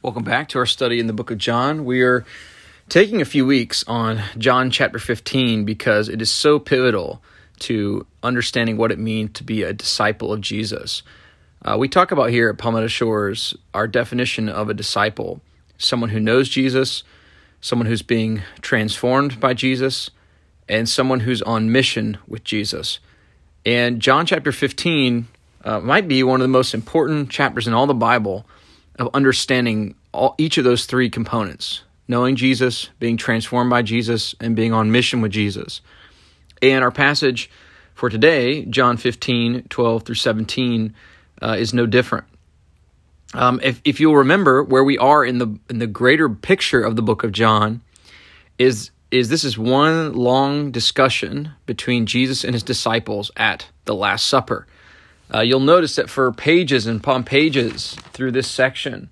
Welcome back to our study in the book of John. We are taking a few weeks on John chapter 15 because it is so pivotal to understanding what it means to be a disciple of Jesus. Uh, we talk about here at Palmetto Shores our definition of a disciple someone who knows Jesus, someone who's being transformed by Jesus, and someone who's on mission with Jesus. And John chapter 15 uh, might be one of the most important chapters in all the Bible of understanding all, each of those three components knowing Jesus, being transformed by Jesus, and being on mission with Jesus. And our passage for today, John 15, 12 through 17, uh, is no different. Um, if, if you'll remember where we are in the in the greater picture of the book of John, is is this is one long discussion between Jesus and his disciples at the Last Supper. Uh, you'll notice that for pages and upon pages through this section,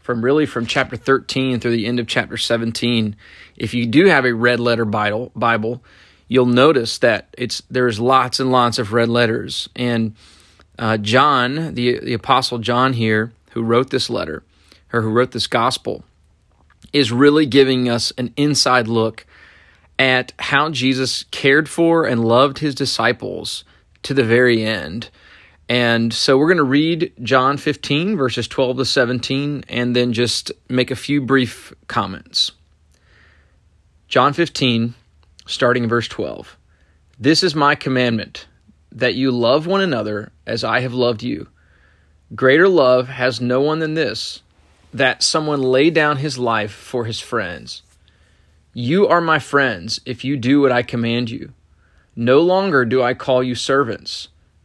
from really from chapter 13 through the end of chapter 17, if you do have a red letter Bible, Bible, you'll notice that it's there's lots and lots of red letters. And uh, John, the the apostle John here, who wrote this letter or who wrote this gospel, is really giving us an inside look at how Jesus cared for and loved his disciples to the very end. And so we're going to read John 15, verses 12 to 17, and then just make a few brief comments. John 15, starting in verse 12. This is my commandment, that you love one another as I have loved you. Greater love has no one than this, that someone lay down his life for his friends. You are my friends if you do what I command you. No longer do I call you servants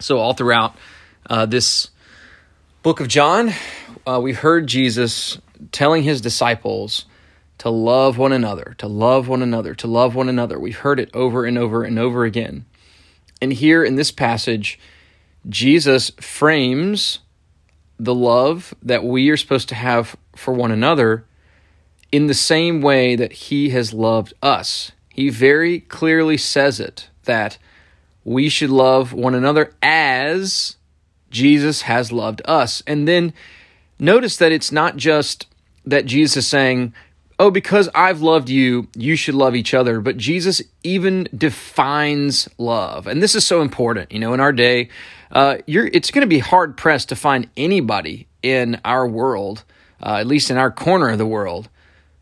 So, all throughout uh, this book of John, uh, we've heard Jesus telling his disciples to love one another, to love one another, to love one another. We've heard it over and over and over again. And here in this passage, Jesus frames the love that we are supposed to have for one another in the same way that he has loved us. He very clearly says it that we should love one another as Jesus has loved us. And then notice that it's not just that Jesus is saying, Oh, because I've loved you, you should love each other. But Jesus even defines love. And this is so important. You know, in our day, uh, it's going to be hard pressed to find anybody in our world, uh, at least in our corner of the world,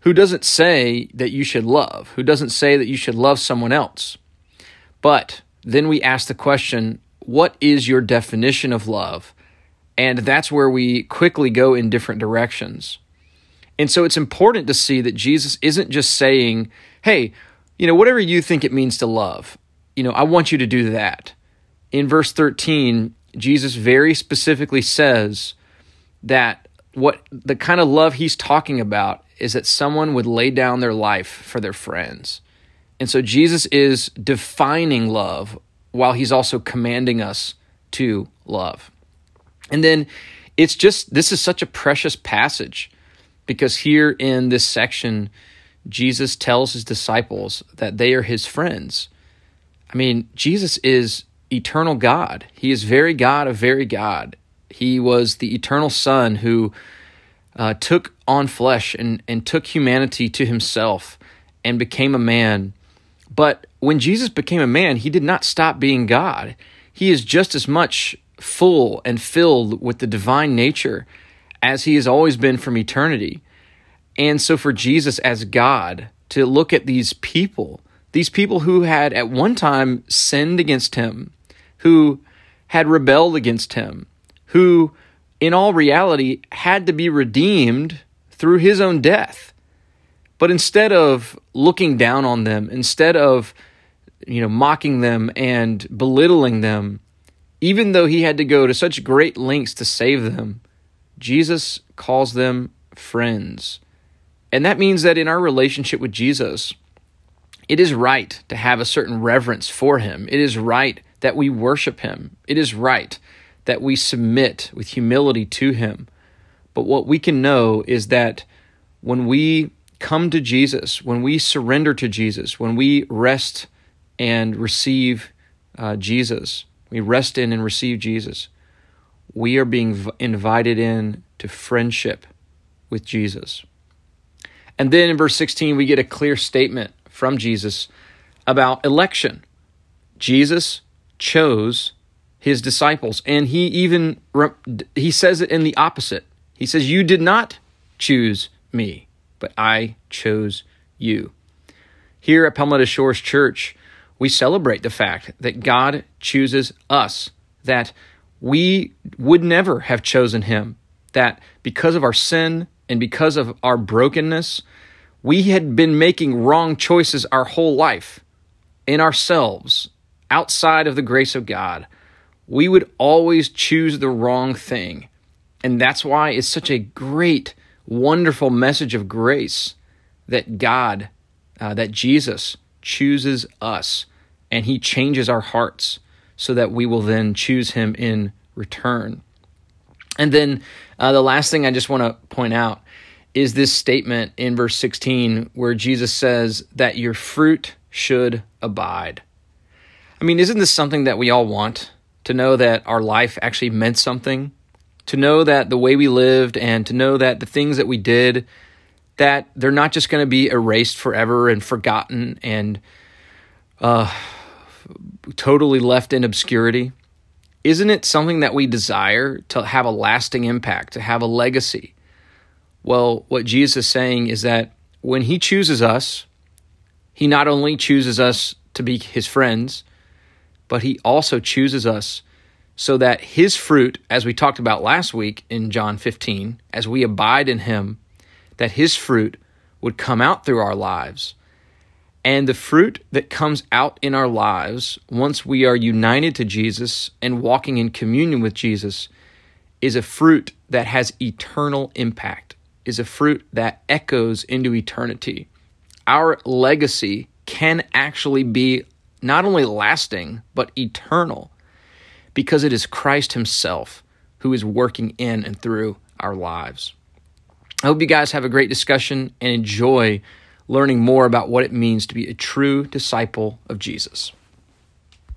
who doesn't say that you should love, who doesn't say that you should love someone else. But then we ask the question, what is your definition of love? And that's where we quickly go in different directions. And so it's important to see that Jesus isn't just saying, hey, you know, whatever you think it means to love, you know, I want you to do that. In verse 13, Jesus very specifically says that what the kind of love he's talking about is that someone would lay down their life for their friends. And so Jesus is defining love while he's also commanding us to love. And then it's just, this is such a precious passage because here in this section, Jesus tells his disciples that they are his friends. I mean, Jesus is eternal God. He is very God of very God. He was the eternal Son who uh, took on flesh and, and took humanity to himself and became a man but when Jesus became a man, he did not stop being God. He is just as much full and filled with the divine nature as he has always been from eternity. And so, for Jesus as God to look at these people, these people who had at one time sinned against him, who had rebelled against him, who in all reality had to be redeemed through his own death. But instead of looking down on them, instead of you know mocking them and belittling them, even though he had to go to such great lengths to save them, Jesus calls them friends. And that means that in our relationship with Jesus, it is right to have a certain reverence for him. It is right that we worship him. It is right that we submit with humility to him. But what we can know is that when we come to Jesus, when we surrender to Jesus, when we rest and receive uh, Jesus, we rest in and receive Jesus, we are being v- invited in to friendship with Jesus. And then in verse 16, we get a clear statement from Jesus about election. Jesus chose his disciples and he even he says it in the opposite. He says you did not choose me, but I chose you. Here at Palmetto Shores Church, we celebrate the fact that God chooses us, that we would never have chosen him, that because of our sin and because of our brokenness, we had been making wrong choices our whole life in ourselves, outside of the grace of God. We would always choose the wrong thing. And that's why it's such a great, wonderful message of grace that God, uh, that Jesus chooses us and he changes our hearts so that we will then choose him in return. And then uh, the last thing I just want to point out is this statement in verse 16 where Jesus says that your fruit should abide. I mean, isn't this something that we all want? To know that our life actually meant something? To know that the way we lived and to know that the things that we did that they're not just going to be erased forever and forgotten and uh, totally left in obscurity? Isn't it something that we desire to have a lasting impact, to have a legacy? Well, what Jesus is saying is that when he chooses us, he not only chooses us to be his friends, but he also chooses us so that his fruit, as we talked about last week in John 15, as we abide in him, that his fruit would come out through our lives and the fruit that comes out in our lives once we are united to Jesus and walking in communion with Jesus is a fruit that has eternal impact, is a fruit that echoes into eternity. Our legacy can actually be not only lasting, but eternal because it is Christ Himself who is working in and through our lives. I hope you guys have a great discussion and enjoy learning more about what it means to be a true disciple of Jesus.